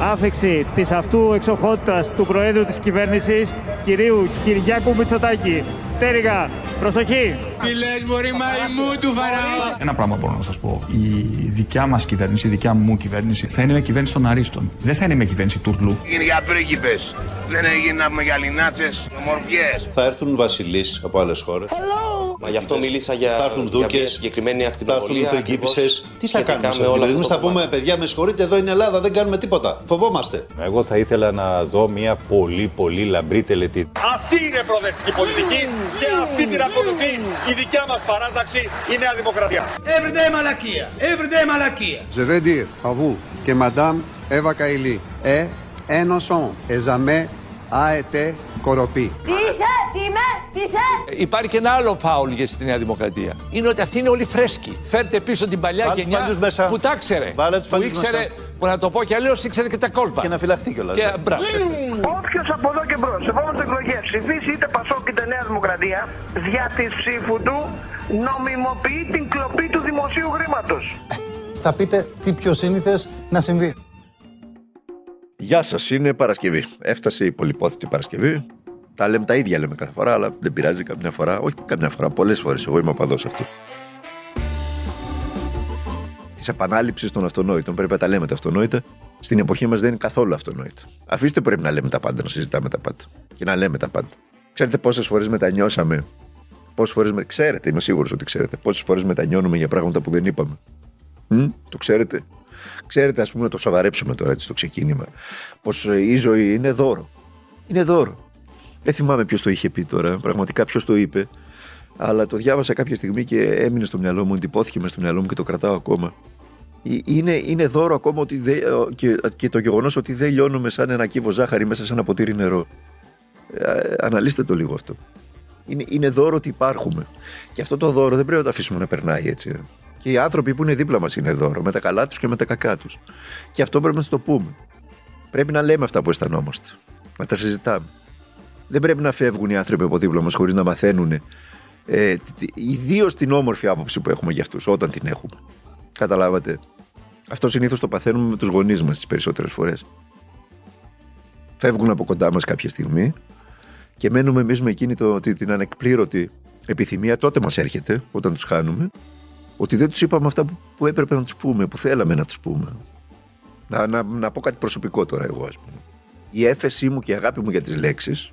άφηξη της αυτού εξοχότητας του Προέδρου της κυβέρνησης, κυρίου Κυριάκου Μητσοτάκη. Τέριγα, προσοχή! Τι λες μωρή μαϊμού του Φαραώ. Ένα πράγμα μπορώ να σας πω. Η δικιά μας κυβέρνηση, η δικιά μου κυβέρνηση θα είναι με κυβέρνηση των Αρίστων. Δεν θα είναι με κυβέρνηση τουρλού. Είναι για πρίγκιπες. Δεν έγινε να πούμε για λινάτσες, ομορφιές. Θα έρθουν βασιλείς από άλλες χώρες. Μα γι' αυτό μίλησα για, Θα έρθουν για μια δούκες, συγκεκριμένη Θα ακτινοβολία. έρθουν πριγκίπισσες. ακριβώς Τι θα σχετικά κάνουμε με σε όλα όλα αυτά Εμείς το θα πούμε, κομμάτι. παιδιά, με συγχωρείτε, εδώ είναι Ελλάδα, δεν κάνουμε τίποτα. Φοβόμαστε. Εγώ θα ήθελα να δω μια πολύ πολύ λαμπρή τελετή. Αυτή είναι προοδευτική πολιτική και αυτή την ακολουθεί η δικιά μας παράταξη, η Νέα Δημοκρατία. Everyday μαλακία. Everyday μαλακία. Je vais dire à vous que Madame Eva Kaili est innocente et jamais a été corrompue. Τι είσαι, τι είμαι, τι είσαι; Υπάρχει και ένα άλλο φάουλ για στη Νέα Δημοκρατία. Είναι ότι αυτοί είναι όλοι φρέσκοι. Φέρτε πίσω την παλιά Βάλε τους γενιά παλιούς μέσα. που τα ήξερε. Βάλε τους που παλιούς ήξερε, μέσα. που να το πω κι αλλιώς, ήξερε και τα κόλπα. Και να φυλαχτεί κιόλας. Και, μπράβο. Όποιος από εδώ και μπρος, σε επόμενες εκλογές ψηφίσει είτε Πασόκ είτε Νέα Δημοκρατία, δια της ψήφου του νομιμοποιεί την κλοπή του δημοσίου χρήματος. Θα πείτε τι πιο σύνηθες να συμβεί. Γεια σας, είναι Παρασκευή. Έφτασε η πολυπόθητη Παρασκευή. Τα λέμε τα ίδια λέμε κάθε φορά, αλλά δεν πειράζει καμιά φορά. Όχι καμιά φορά, πολλές φορές. Εγώ είμαι οπαδό αυτού. Της επανάληψης των αυτονόητων. Πρέπει να τα λέμε τα αυτονόητα. Στην εποχή μας δεν είναι καθόλου αυτονόητα. Αφήστε πρέπει να λέμε τα πάντα, να συζητάμε τα πάντα. Και να λέμε τα πάντα. Ξέρετε πόσες φορές μετανιώσαμε; Πόσες φορές. Με... Ξέρετε, είμαι σίγουρος ότι ξέρετε. Πόσες φορές μετανιώνουμε για πράγματα που δεν είπαμε; Μ; Το ξέρετε; Ξέρετε, ας πούμε, να το σοβαρέψουμε τώρα έτσι στο ξεκίνημα. Πως η ζωή είναι δώρο. Είναι δώρο. Δεν θυμάμαι ποιος το είχε πει τώρα, πραγματικά ποιος το είπε. Αλλά το διάβασα κάποια στιγμή και έμεινε στο μυαλό μου, εντυπώθηκε μες στο μυαλό μου και το κρατάω ακόμα. Ε, Είναι, είναι δώρο ακόμα ότι δεν- και, και το γεγονός ότι δεν λιώνουμε σαν ένα κύβο ζάχαρη μέσα σε ένα ποτήρι νερό. Ε, αναλύστε το λίγο αυτό. Είναι, είναι δώρο ότι υπάρχουμε. Και αυτό το δώρο δεν πρέπει να το αφήσουμε να περνάει έτσι. Ε. Και οι άνθρωποι που είναι δίπλα μας είναι δώρο, με τα καλά τους και με τα κακά τους. Και αυτό πρέπει να του το πούμε. Πρέπει να λέμε αυτά που αισθανόμαστε. Να τα συζητάμε. Δεν πρέπει να φεύγουν οι άνθρωποι από δίπλα μας χωρίς να μαθαίνουν. Ε, Ιδίως την όμορφη άποψη που έχουμε για αυτούς, όταν την έχουμε. Καταλάβατε. Αυτό συνήθως το παθαίνουμε με τους γονείς μας τις περισσότερες φορές. Φεύγουν από κοντά μας κάποια στιγμή και μένουμε εμείς με εκείνη το, τη- την ανεκπλήρωτη επιθυμία. Τότε μας έρχεται, όταν τους χάνουμε, ότι δεν τους είπαμε αυτά που, που έπρεπε να τους πούμε, που θέλαμε να τους πούμε. Να, να, να πω κάτι προσωπικό τώρα, εγώ, ας πούμε. Η έφεσή μου και η αγάπη μου για τις λέξεις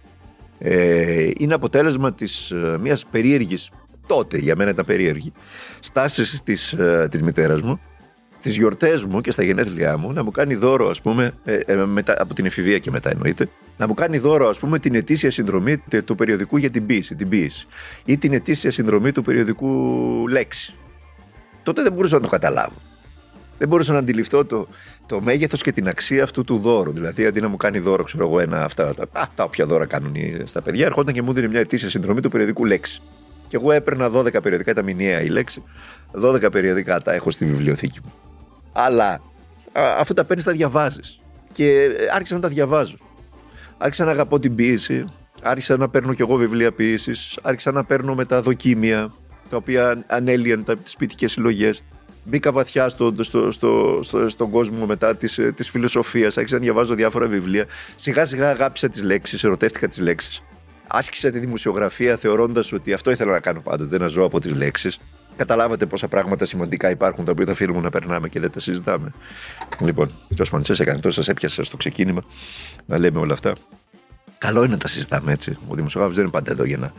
ε, είναι αποτέλεσμα της ε, μιας περίεργης, τότε για μένα ήταν περίεργη, στάσης της, ε, της μητέρας μου, στις γιορτές μου και στα γενέθλιά μου, να μου κάνει δώρο, ας πούμε, ε, ε, μετά, από την εφηβεία και μετά εννοείται, να μου κάνει δώρο, ας πούμε, την ετήσια συνδρομή τε- του περιοδικού για την ποίηση, την ποίηση ή την ετήσια συνδρομή του περιοδικού Λέξη. Τότε δεν μπορούσα να το καταλάβω. Δεν μπορούσα να αντιληφθώ το, το μέγεθος και την αξία αυτού του δώρου. Δηλαδή, αντί να μου κάνει δώρο, ξέρω εγώ, ένα αυτά. Τα, α, τα όποια δώρα κάνουν οι- στα παιδιά, ερχόταν και μου δίνει μια ετήσια συνδρομή του περιοδικού λέξη. Και εγώ έπαιρνα 12 περιοδικά, ήταν μηνιαία η λέξη. 12 περιοδικά τα έχω στη βιβλιοθήκη μου. Αλλά α, αφού τα παίρνεις, τα διαβάζεις. Και ε, άρχισα να τα διαβάζω. Άρχισα να αγαπώ την ποίηση. Άρχισα να παίρνω κι εγώ βιβλία ποίηση. Άρχισα να παίρνω με τα δοκίμια, τα οποία ανέλυαν τι ποιητικέ συλλογές. Μπήκα βαθιά στο, στο, στο, στο, στον κόσμο μετά της, ε, της φιλοσοφίας, άρχισα να διαβάζω διάφορα βιβλία. Σιγά σιγά αγάπησα τις λέξεις, ερωτεύτηκα τις λέξεις. Άσκησα τη δημοσιογραφία θεωρώντας ότι αυτό ήθελα να κάνω πάντοτε, να ζω από τις λέξεις. Καταλάβατε πόσα πράγματα σημαντικά υπάρχουν τα οποία τα φίλοι μου να περνάμε και δεν τα συζητάμε. Λοιπόν, τέλος πάντων, σας έκανε τόσο, σας έπιασα στο ξεκίνημα να λέμε όλα αυτά. Καλό είναι να τα συζητάμε έτσι. Ο δημοσιογράφος δεν είναι πάντα εδώ για να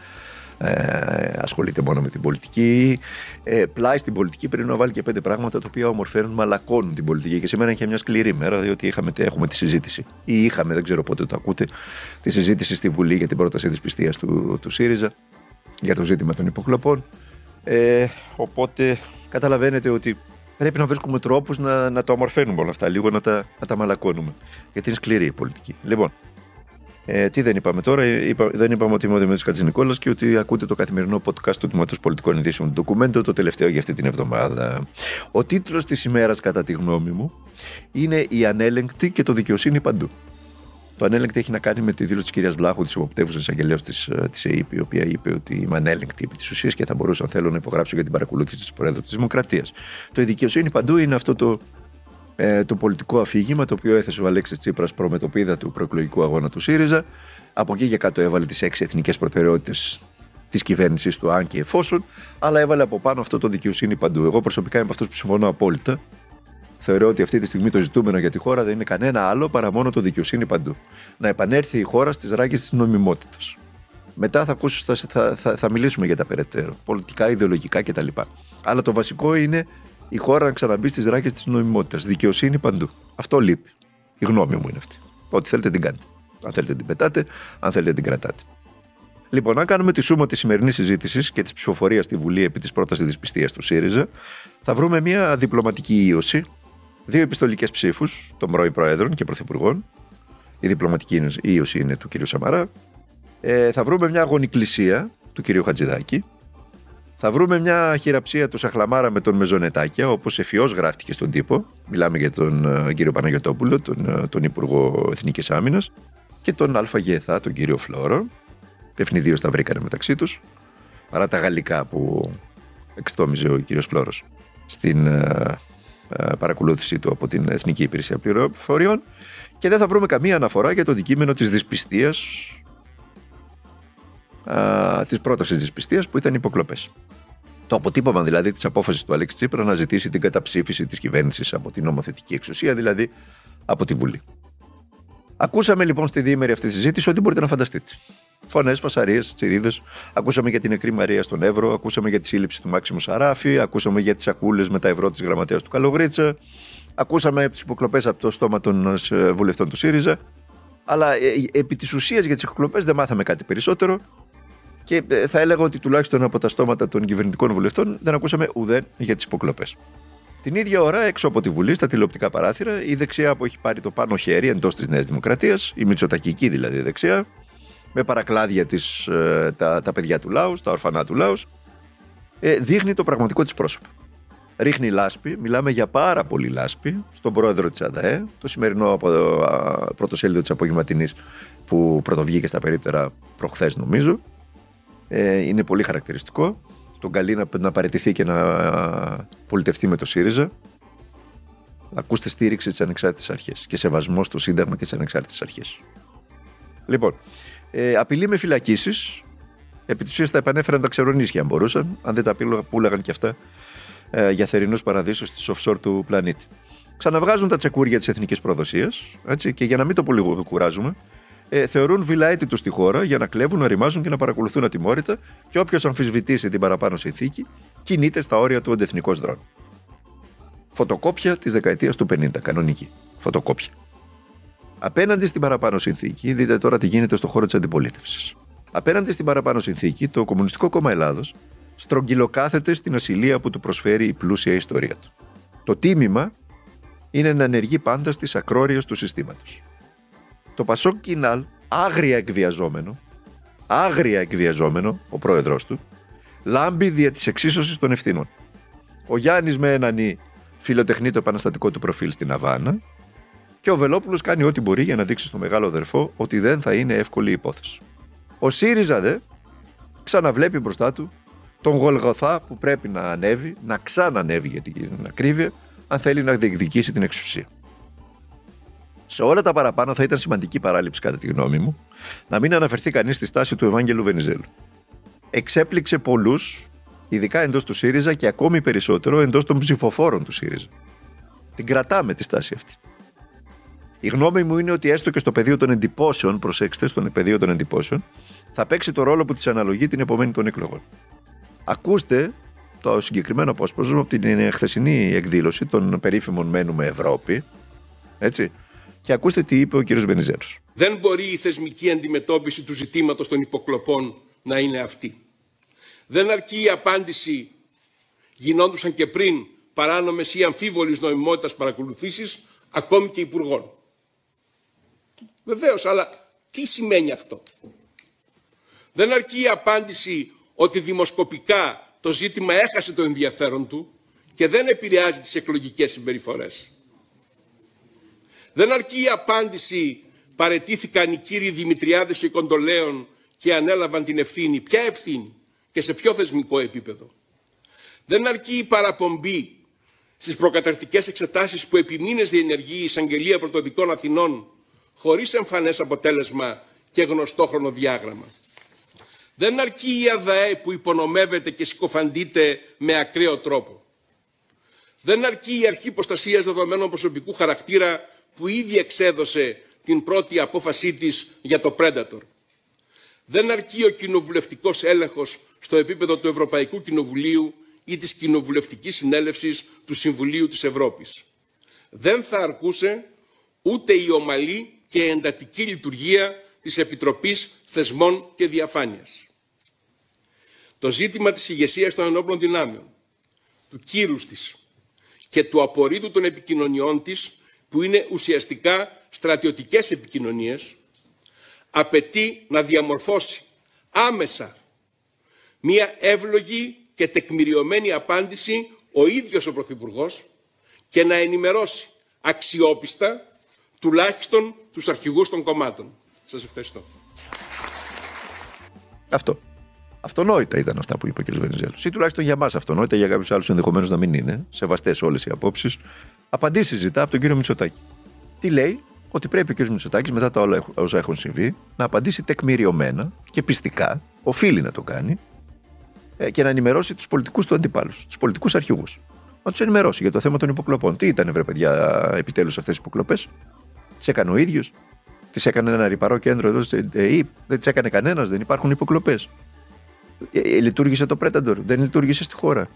ε, ασχολείται μόνο με την πολιτική. Ε, πλάι στην πολιτική πρέπει να βάλει και πέντε πράγματα τα οποία ομορφαίνουν, μαλακώνουν την πολιτική. Και σήμερα είχε μια σκληρή μέρα, διότι είχαμε, έχουμε τη συζήτηση. Ή είχαμε, δεν ξέρω πότε το ακούτε, τη συζήτηση στη Βουλή για την πρόταση τη πιστεία του, του ΣΥΡΙΖΑ για το ζήτημα των υποκλοπών. Ε, οπότε καταλαβαίνετε ότι πρέπει να βρίσκουμε τρόπους να, να το ομορφαίνουμε όλα αυτά, λίγο να τα, να τα μαλακώνουμε. Γιατί είναι σκληρή η πολιτική. Λοιπόν, ε, τι δεν είπαμε τώρα, είπα, δεν είπαμε ότι είμαι ο Δημήτρης Κατζηνικόλα και ότι ακούτε το καθημερινό podcast του Τμήματος Πολιτικών Ειδήσεων Ντοκουμέντο, το τελευταίο για αυτή την εβδομάδα. Ο τίτλος της ημέρας, κατά τη γνώμη μου, είναι Η Ανέλεγκτη και το Δικαιοσύνη Παντού. Το ανέλεγκτη έχει να κάνει με τη δήλωση της κυρίας Βλάχου, της υποπτεύουσα εισαγγελέα της της ΕΕΠ, η οποία είπε ότι είμαι ανέλεγκτη επί της ουσίας και θα μπορούσα, αν θέλω, να υπογράψω για την παρακολούθηση της Προέδρου της Δημοκρατίας. Το η δικαιοσύνη παντού είναι αυτό το, ε, το πολιτικό αφήγημα το οποίο έθεσε ο Αλέξης Τσίπρας προμετωπίδα του προεκλογικού αγώνα του ΣΥΡΙΖΑ. Από εκεί και κάτω έβαλε τις έξι εθνικές προτεραιότητες της κυβέρνησης του, αν και εφόσον, αλλά έβαλε από πάνω αυτό το δικαιοσύνη παντού. Εγώ προσωπικά είμαι αυτό που συμφωνώ απόλυτα. Θεωρώ ότι αυτή τη στιγμή το ζητούμενο για τη χώρα δεν είναι κανένα άλλο παρά μόνο το δικαιοσύνη παντού. Να επανέλθει η χώρα στις ράγες της νομιμότητας. Μετά θα, ακούσω, θα, θα, θα, μιλήσουμε για τα περαιτέρω, πολιτικά, ιδεολογικά κτλ. Αλλά το βασικό είναι η χώρα να ξαναμπεί στις ράγε της νομιμότητα. Δικαιοσύνη παντού. Αυτό λείπει. Η γνώμη μου είναι αυτή. Ό,τι θέλετε την κάνετε. Αν θέλετε την πετάτε, αν θέλετε την κρατάτε. Λοιπόν, αν κάνουμε τη σούμα της σημερινής συζήτησης και της ψηφοφορίας στη Βουλή επί της πρότασης της πιστεία του ΣΥΡΙΖΑ, θα βρούμε μια διπλωματική ίωση, δύο επιστολικές ψήφους των πρώην Προέδρων και Πρωθυπουργών. Η διπλωματική ίωση είναι του κ. Σαμαρά. Ε, θα βρούμε μια αγωνικλησία του κ. Χατζηδάκη. Θα βρούμε μια χειραψία του Σαχλαμάρα με τον Μεζονετάκια, όπως εφιώς γράφτηκε στον τύπο. Μιλάμε για τον uh, κύριο Παναγιοτόπουλο, τον, uh, τον Υπουργό Εθνικής Άμυνας, και τον ΑΓΕΘΑ, τον κύριο Φλόρο. Ευνηδίω τα βρήκανε μεταξύ τους, παρά τα γαλλικά που εξτόμιζε ο κύριος Φλόρος στην uh, παρακολούθηση του από την Εθνική Υπηρεσία Πληροφοριών. Και δεν θα βρούμε καμία αναφορά για το αντικείμενο της δυσπιστίας της πρότασης της πιστείας που ήταν υποκλοπές. Το αποτύπωμα δηλαδή της απόφασης του Αλέξη Τσίπρα να ζητήσει την καταψήφιση της κυβέρνησης από την νομοθετική εξουσία, δηλαδή από τη Βουλή. Ακούσαμε λοιπόν στη διήμερη αυτή τη συζήτηση ό,τι μπορείτε να φανταστείτε. Φωνές, φασαρίες, τσιρίδες. Ακούσαμε για την νεκρή Μαρία στον Εύρο, ακούσαμε για τη σύλληψη του Μάξιμου Σαράφη, ακούσαμε για τις σακούλες με τα ευρώ της γραμματέας του Καλογρίτσα, ακούσαμε τις υποκλοπές από το στόμα των ε, βουλευτών του ΣΥΡΙΖΑ. Αλλά ε, ε, επί της ουσίας για τις υποκλοπές δεν μάθαμε κάτι περισσότερο. Και ε, θα έλεγα ότι τουλάχιστον από τα στόματα των κυβερνητικών βουλευτών δεν ακούσαμε ουδέν για τις υποκλοπές. Την ίδια ώρα, έξω από τη Βουλή, στα τηλεοπτικά παράθυρα, η δεξιά που έχει πάρει το πάνω χέρι εντός της Νέας Δημοκρατίας, η μυτσοτακική δηλαδή δεξιά, με παρακλάδια της, ε, τα, τα παιδιά του λαού, τα ορφανά του λαού, ε, δείχνει το πραγματικό της πρόσωπο. Ρίχνει λάσπη, μιλάμε για πάρα πολύ λάσπη, στον πρόεδρο της ΑΔΑΕ, το σημερινό από, πρωτοσέλιδο της απογευματινής που πρωτοβγήκε στα περίπτερα προχθές νομίζω, ε, είναι πολύ χαρακτηριστικό. Τον καλεί να, να παραιτηθεί και να πολιτευτεί με το ΣΥΡΙΖΑ. Ακούστε στήριξη της ανεξάρτητης αρχής και σεβασμό στο Σύνταγμα και τι ανεξάρτητε αρχέ. Λοιπόν, ε, απειλή με φυλακίσεις. Επί της ουσίας τα επανέφεραν τα ξερονίσια αν μπορούσαν, αν δεν τα πούλαγαν και αυτά ε, για θερινούς παραδείσους της offshore του πλανήτη. Ξαναβγάζουν τα τσεκούρια της εθνικής προδοσίας και για να μην το πολύ κουράζουμε, ε, θεωρούν βιλαέτητου στη χώρα για να κλέβουν, να ρημάζουν και να παρακολουθούν ατιμόρυτα και όποιος αμφισβητήσει την παραπάνω συνθήκη κινείται στα όρια του αντεθνικός δρόμου. Φωτοκόπια της δεκαετίας του 50, κανονική. Φωτοκόπια. Απέναντι στην παραπάνω συνθήκη, δείτε τώρα τι γίνεται στο χώρο της αντιπολίτευσης. Απέναντι στην παραπάνω συνθήκη, το Κομμουνιστικό Κόμμα Ελλάδος στρογγυλοκάθεται στην ασυλία που του προσφέρει η πλούσια ιστορία του. Το τίμημα είναι να ενεργεί πάντα στις ακρόριες του συστήματος. Το Πασόκ Κινάλ, άγρια εκβιαζόμενο, άγρια εκβιαζόμενο, ο πρόεδρό του, λάμπει δια της εξίσωσης των ευθύνων. Ο Γιάννης με έναν ή φιλοτεχνεί το επαναστατικό του προφίλ στην Αβάνα και ο Βελόπουλος κάνει ό,τι μπορεί για να δείξει στο μεγάλο αδερφό ότι δεν θα είναι εύκολη υπόθεση. Ο ΣΥΡΙΖΑ δε ξαναβλέπει μπροστά του τον Γολγοθά που πρέπει να ανέβει, να ξανανεύει για την ακρίβεια, αν θέλει να διεκδικήσει την εξουσία. Σε όλα τα παραπάνω θα ήταν σημαντική παράληψη, κατά τη γνώμη μου, να μην αναφερθεί κανείς στη στάση του Ευάγγελου Βενιζέλου. Εξέπληξε πολλούς, ειδικά εντός του ΣΥΡΙΖΑ και ακόμη περισσότερο εντός των ψηφοφόρων του ΣΥΡΙΖΑ. Την κρατάμε τη στάση αυτή. Η γνώμη μου είναι ότι έστω και στο πεδίο των εντυπώσεων, προσέξτε, στον πεδίο των εντυπώσεων, θα παίξει το ρόλο που της αναλογεί την επομένη των εκλογών. Ακούστε το συγκεκριμένο απόσπασμα από την χθεσινή εκδήλωση των περίφημων Μένουμε Ευρώπη, έτσι, και ακούστε τι είπε ο κύριος Βενιζέλος. Δεν μπορεί η θεσμική αντιμετώπιση του ζητήματος των υποκλοπών να είναι αυτή. Δεν αρκεί η απάντηση γινόντουσαν και πριν παράνομες ή αμφίβολης νομιμότητας παρακολουθήσεις ακόμη και υπουργών. Βεβαίως, αλλά τι σημαίνει αυτό; Δεν αρκεί η απάντηση ότι δημοσκοπικά το ζήτημα έχασε το ενδιαφέρον του και δεν επηρεάζει τις εκλογικές συμπεριφορές. Δεν αρκεί η απάντηση παρετήθηκαν οι κύριοι Δημητριάδες και Κοντολέων και ανέλαβαν την ευθύνη. Ποια ευθύνη και σε ποιο θεσμικό επίπεδο. Δεν αρκεί η παραπομπή στις προκαταρτικές εξετάσεις που επί μήνες διενεργεί η Εισαγγελία Πρωτοδικών Αθηνών χωρίς εμφανές αποτέλεσμα και γνωστό χρονοδιάγραμμα. Δεν αρκεί η ΑΔΑΕ που υπονομεύεται και συκοφαντείται με ακραίο τρόπο. Δεν αρκεί η Αρχή Προστασίας Δεδομένων Προσωπικού Χαρακτήρα που ήδη εξέδωσε την πρώτη απόφασή της για το Predator. Δεν αρκεί ο κοινοβουλευτικός έλεγχος στο επίπεδο του Ευρωπαϊκού Κοινοβουλίου ή της Κοινοβουλευτικής Συνέλευσης του Συμβουλίου της Ευρώπης. Δεν θα αρκούσε ούτε η ομαλή και εντατική λειτουργία της Επιτροπής Θεσμών και Διαφάνειας. Το ζήτημα της ηγεσίας των ενόπλων δυνάμεων, του κύρους της και του απορρίτου των επικοινωνιών της, που είναι ουσιαστικά στρατιωτικές επικοινωνίες, απαιτεί να διαμορφώσει άμεσα μία εύλογη και τεκμηριωμένη απάντηση ο ίδιος ο Πρωθυπουργός και να ενημερώσει αξιόπιστα τουλάχιστον τους αρχηγούς των κομμάτων. Σας ευχαριστώ. Αυτό. Αυτονόητα ήταν αυτά που είπε ο κ. Βενιζέλος. Ή τουλάχιστον για εμά αυτονόητα, για κάποιους άλλους ενδεχομένως να μην είναι. Σεβαστές όλες οι απόψεις. Απαντήσεις ζητά από τον κύριο Μητσοτάκη. Τι λέει, ότι πρέπει ο κ. Μητσοτάκης μετά τα όλα όσα έχουν συμβεί να απαντήσει τεκμηριωμένα και πιστικά, οφείλει να το κάνει, ε, και να ενημερώσει τους πολιτικούς του αντιπάλους, τους πολιτικούς αρχηγούς. Να τους ενημερώσει για το θέμα των υποκλοπών. Τι ήταν, βρε παιδιά, επιτέλους αυτές οι υποκλοπές; Τις έκανε ο ίδιος; Τις έκανε ένα ρηπαρό κέντρο εδώ στην ΕΕΠ. Δεν τις έκανε κανένας. Δεν υπάρχουν υποκλοπές; Ε, ε, λειτουργήσε το Predator. Δεν λειτουργήσε στη χώρα;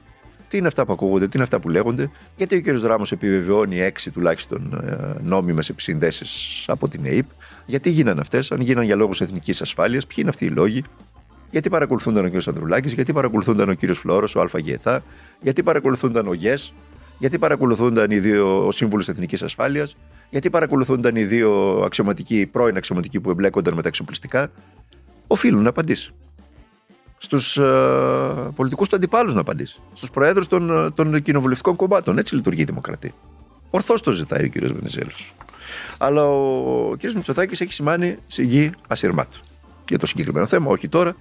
Τι είναι αυτά που ακούγονται, τι είναι αυτά που λέγονται. Γιατί ο κ. Ράμος επιβεβαιώνει έξι τουλάχιστον νόμιμες επισυνδέσεις από την ΕΕΠ. Γιατί γίνανε αυτές, αν γίνανε για λόγους εθνικής ασφάλειας, ποιοι είναι αυτοί οι λόγοι γιατί παρακολουθούνταν ο κ. Ανδρουλάκης, γιατί παρακολουθούνταν ο κ. Φλόρος, ο ΑΓΕΘΑ, γιατί παρακολουθούνταν ο ΓΕΣ, γιατί παρακολουθούνταν οι δύο ο Σύμβουλο Εθνικής Ασφάλειας, γιατί παρακολουθούνταν οι δύο αξιωματικοί, πρώην αξιωματικοί που εμπλέκονταν με τα εξοπλιστικά. Οφείλουν να απαντήσει. Στους ε, πολιτικούς του αντιπάλους να απαντήσει. Στους προέδρους των, των κοινοβουλευτικών κομμάτων. Έτσι λειτουργεί η δημοκρατία. Ορθώς το ζητάει ο κ. Βενιζέλος. Αλλά ο κ. Μητσοτάκης έχει σημάνει σιγή ασυρμάτου για το συγκεκριμένο θέμα, όχι τώρα,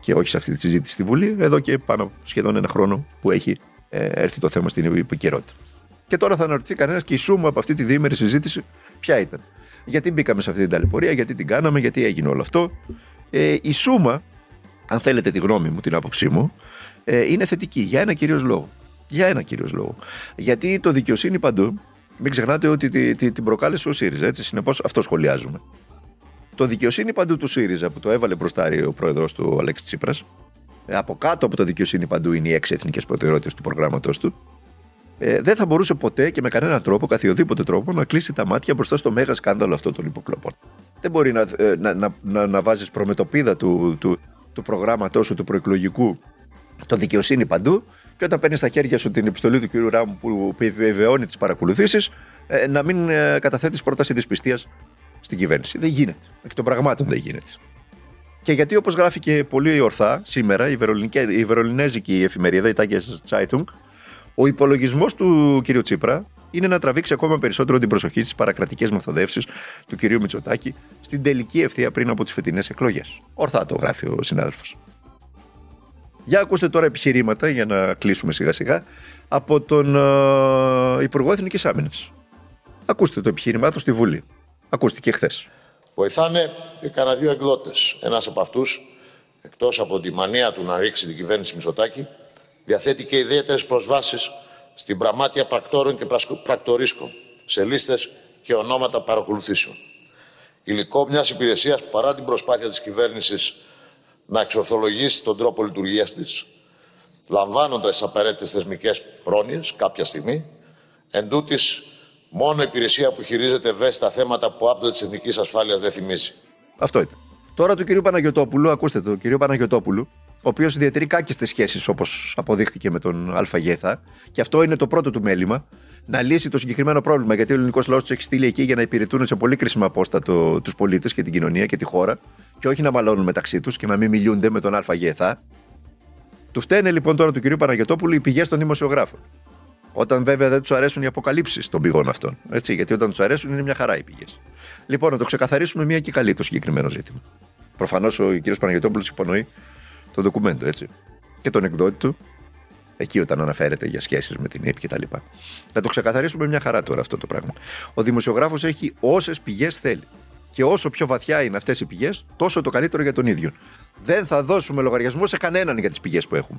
και όχι σε αυτή τη συζήτηση στη Βουλή, εδώ και πάνω σχεδόν ένα χρόνο που έχει ε, έρθει το θέμα στην επικαιρότητα. Και τώρα θα αναρωτηθεί κανένας και η σούμα από αυτή τη διήμερη συζήτηση ποια ήταν. Γιατί μπήκαμε σε αυτή την ταλαιπωρία, γιατί την κάναμε, γιατί έγινε όλο αυτό. Ε, η σούμα, αν θέλετε τη γνώμη μου, την άποψή μου, ε, είναι θετική για ένα κυρίως λόγο. Για ένα κυρίως λόγο. Γιατί το δικαιοσύνη παντού, μην ξεχνάτε ότι την προκάλεσε ο ΣΥΡΙΖΑ, έτσι. Συνεπώς αυτό σχολιάζουμε. Το δικαιοσύνη παντού του ΣΥΡΙΖΑ που το έβαλε μπροστά ο πρόεδρος του Αλέξης Τσίπρας. Ε, από κάτω από το δικαιοσύνη παντού είναι οι έξι εθνικές προτεραιότητες του προγράμματος του. Ε, δεν θα μπορούσε ποτέ και με κανένα τρόπο, καθιοδήποτε τρόπο, να κλείσει τα μάτια μπροστά στο μέγα σκάνδαλο αυτό των υποκλοπών. Δεν μπορεί να, ε, να, να, να, να βάζεις προμετωπίδα του, του, του προγράμματός σου, του προεκλογικού, το δικαιοσύνη παντού και όταν παίρνεις στα χέρια σου την επιστολή του κ. Ράμου που επιβεβαιώνει τις παρακολουθήσεις, ε, να μην ε, καταθέτεις πρόταση της πιστίας στην κυβέρνηση. Δεν γίνεται. Εκ των πραγμάτων δεν γίνεται. Και γιατί, όπως γράφει και πολύ ορθά σήμερα η, η βερολινέζικη εφημερίδα, η Τάγκε Zeitung, ο υπολογισμός του κ. Τσίπρα είναι να τραβήξει ακόμα περισσότερο την προσοχή στις παρακρατικές μεθοδεύσεις του κ. Μητσοτάκη στην τελική ευθεία πριν από τις φετινές εκλογές. Ορθά το γράφει ο συνάδελφος. Για ακούστε τώρα επιχειρήματα για να κλείσουμε σιγά σιγά από τον uh, Υπουργό Εθνικής Άμυνας. Ακούστε το επιχείρημά του στη Βουλή. Ακούστηκε χθες. Βοηθάνε και κανένα δύο εκδότες. Ένας από αυτούς, εκτός από τη μανία του να ρίξει την κυβέρνηση Μισοτάκη, διαθέτει και ιδιαίτερες προσβάσεις στην πραμάτια πρακτόρων και πρακτορίσκων, σε λίστες και ονόματα παρακολουθήσεων. Υλικό μιας υπηρεσίας που παρά την προσπάθεια της κυβέρνησης να εξορθολογήσει τον τρόπο λειτουργίας της, λαμβάνοντας τις απαραίτητες θεσμικές πρόνοιες κάποια στιγμή, εν Μόνο η υπηρεσία που χειρίζεται ευαίσθητα θέματα που άπτονται της εθνικής ασφάλειας δεν θυμίζει. Αυτό ήταν. Τώρα του κυρίου Παναγιοτόπουλου, ακούστε το, κύριο Παναγιοτόπουλου, ο οποίος διατηρεί κάκιστες σχέσεις όπως αποδείχθηκε με τον ΑΓΕΘΑ, και αυτό είναι το πρώτο του μέλημα, να λύσει το συγκεκριμένο πρόβλημα. Γιατί ο ελληνικός λαός τους έχει στείλει εκεί για να υπηρετούν σε πολύ κρίσιμο απόστατο τους πολίτες και την κοινωνία και τη χώρα, και όχι να μαλώνουν μεταξύ τους και να μην μιλούνται με τον ΑΓΕΘΑ. Του φταίνε λοιπόν τώρα του κυρίου Παναγιοτόπουλου οι πηγές των δημοσιογράφων. Όταν βέβαια δεν τους αρέσουν οι αποκαλύψεις των πηγών αυτών. Έτσι, γιατί όταν τους αρέσουν είναι μια χαρά οι πηγές. Λοιπόν, να το ξεκαθαρίσουμε μία και καλή το συγκεκριμένο ζήτημα. Προφανώς ο κ. Παναγιώτοπουλο υπονοεί το ντοκουμέντο, έτσι. Και τον εκδότη του Εκεί όταν αναφέρεται για σχέσεις με την ΕΠ και τα λοιπά. Θα το ξεκαθαρίσουμε μια χαρά τώρα αυτό το πράγμα. Ο δημοσιογράφος έχει όσες πηγές θέλει. Και όσο πιο βαθιά είναι αυτές οι πηγές, τόσο το καλύτερο για τον ίδιο. Δεν θα δώσουμε λογαριασμό σε κανέναν για τις πηγές που έχουμε.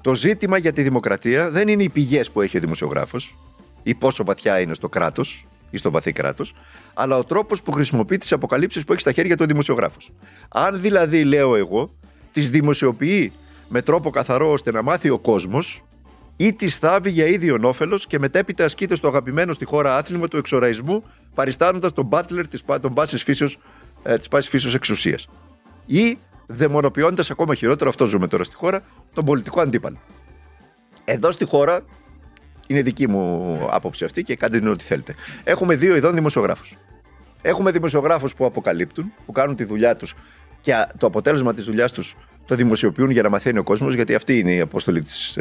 Το ζήτημα για τη δημοκρατία δεν είναι οι πηγές που έχει ο δημοσιογράφος ή πόσο βαθιά είναι στο κράτος ή στο βαθύ κράτος, αλλά ο τρόπος που χρησιμοποιεί τις αποκαλύψεις που έχει στα χέρια του δημοσιογράφος. Αν δηλαδή, λέω εγώ, τις δημοσιοποιεί με τρόπο καθαρό ώστε να μάθει ο κόσμος, ή τη θάβει για ίδιο όφελος και μετέπειτα ασκείται στο αγαπημένο στη χώρα άθλημα του εξοραϊσμού, παριστάνοντας τον μπάτλερ της πάσης φύσεως ε, φύσεως εξουσίας. Ή δαιμονοποιώντας ακόμα χειρότερο, αυτό ζούμε τώρα στη χώρα, τον πολιτικό αντίπαλο. Εδώ στη χώρα είναι δική μου άποψη αυτή και κάντε ό,τι θέλετε. Έχουμε δύο ειδών δημοσιογράφους. Έχουμε δημοσιογράφους που αποκαλύπτουν, που κάνουν τη δουλειά τους και το αποτέλεσμα της δουλειάς τους το δημοσιοποιούν για να μαθαίνει ο κόσμος, γιατί αυτή είναι η απόστολη της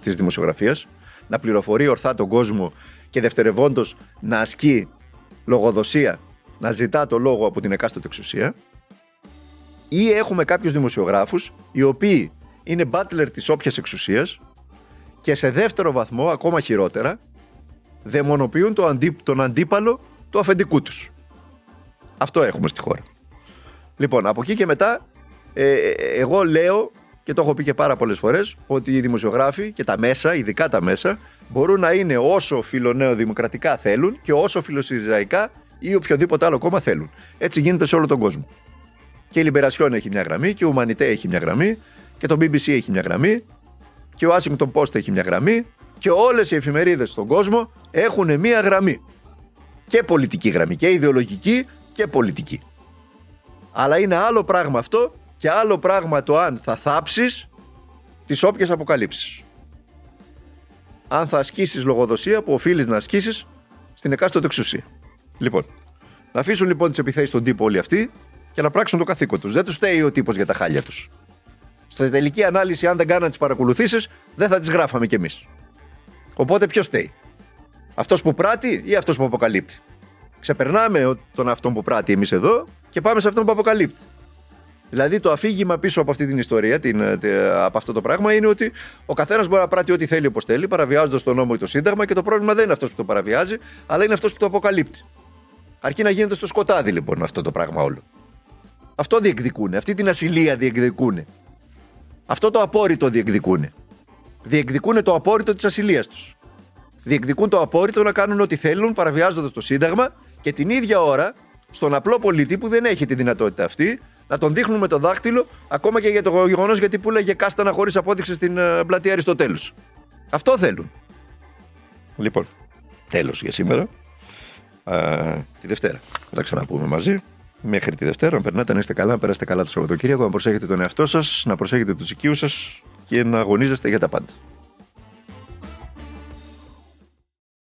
της ε, δημοσιογραφίας. Να πληροφορεί ορθά τον κόσμο και δευτερευόντως να ασκεί λογοδοσία, να ζητά το λόγο από την εκάστοτε εξουσία. Ή έχουμε κάποιους δημοσιογράφους οι οποίοι είναι μπάτλερ της όποιας εξουσίας και σε δεύτερο βαθμό, ακόμα χειρότερα, δαιμονοποιούν το αντί, τον αντίπαλο του αφεντικού τους. Αυτό έχουμε στη χώρα. Λοιπόν, από εκεί και μετά, ε, ε, εγώ λέω και το έχω πει και πάρα πολλές φορές, ότι οι δημοσιογράφοι και τα μέσα, ειδικά τα μέσα, μπορούν να είναι όσο φιλονεοδημοκρατικά θέλουν και όσο φιλοσυριζαϊκά ή οποιοδήποτε άλλο κόμμα θέλουν. Έτσι γίνεται σε όλο τον κόσμο. Και η Λιμπερασιόν έχει μια γραμμή και ο Ουμανιτέ έχει μια γραμμή και το BBC έχει μια γραμμή και ο Washington Post έχει μια γραμμή και όλες οι εφημερίδες στον κόσμο έχουν μια γραμμή. Και πολιτική γραμμή και ιδεολογική και πολιτική. Αλλά είναι άλλο πράγμα αυτό και άλλο πράγμα το αν θα θάψεις τις όποιες αποκαλύψεις. Αν θα ασκήσεις λογοδοσία που οφείλεις να ασκήσεις στην εκάστοτε εξουσία. Λοιπόν, να αφήσουν λοιπόν τις επιθέσεις στον τύπο όλοι αυτοί και να πράξουν το καθήκον τους. Δεν τους στέει ο τύπος για τα χάλια τους. Στη τελική ανάλυση, αν δεν κάναν τις παρακολουθήσεις, δεν θα τις γράφαμε κι εμείς. Οπότε ποιος στέει. Αυτός που πράττει ή αυτός που αποκαλύπτει; Ξεπερνάμε τον αυτόν που πράττει εμείς εδώ και πάμε σε αυτόν που αποκαλύπτει. Δηλαδή το αφήγημα πίσω από αυτή την ιστορία, την, από αυτό το πράγμα, είναι ότι ο καθένας μπορεί να πράττει ό,τι θέλει όπως θέλει, παραβιάζοντας τον νόμο ή το Σύνταγμα και το πρόβλημα δεν είναι αυτός που το παραβιάζει, αλλά είναι αυτός που το αποκαλύπτει. Αρκεί να γίνεται στο σκοτάδι λοιπόν αυτό το πράγμα όλο. Αυτό διεκδικούν, αυτή την ασυλία διεκδικούν. Αυτό το απόρριτο διεκδικούν. Διεκδικούν το απόρριτο της ασυλίας τους. Διεκδικούν το απόρριτο να κάνουν ό,τι θέλουν παραβιάζοντας το Σύνταγμα και την ίδια ώρα στον απλό πολίτη που δεν έχει τη δυνατότητα αυτή να τον δείχνουν με το δάχτυλο ακόμα και για το γεγονός γιατί πουλάγε κάστανα χωρίς απόδειξη στην ε, πλατεία Αριστοτέλους. Αυτό θέλουν. Λοιπόν, τέλος για σήμερα. Α, τη Δευτέρα. Θα τα ξαναπούμε μαζί. Μέχρι τη Δευτέρα, να περνάτε να είστε καλά, να περάσετε καλά το Σαββατοκύριακο, να προσέχετε τον εαυτό σας, να προσέχετε τους οικείους σας και να αγωνίζεστε για τα πάντα.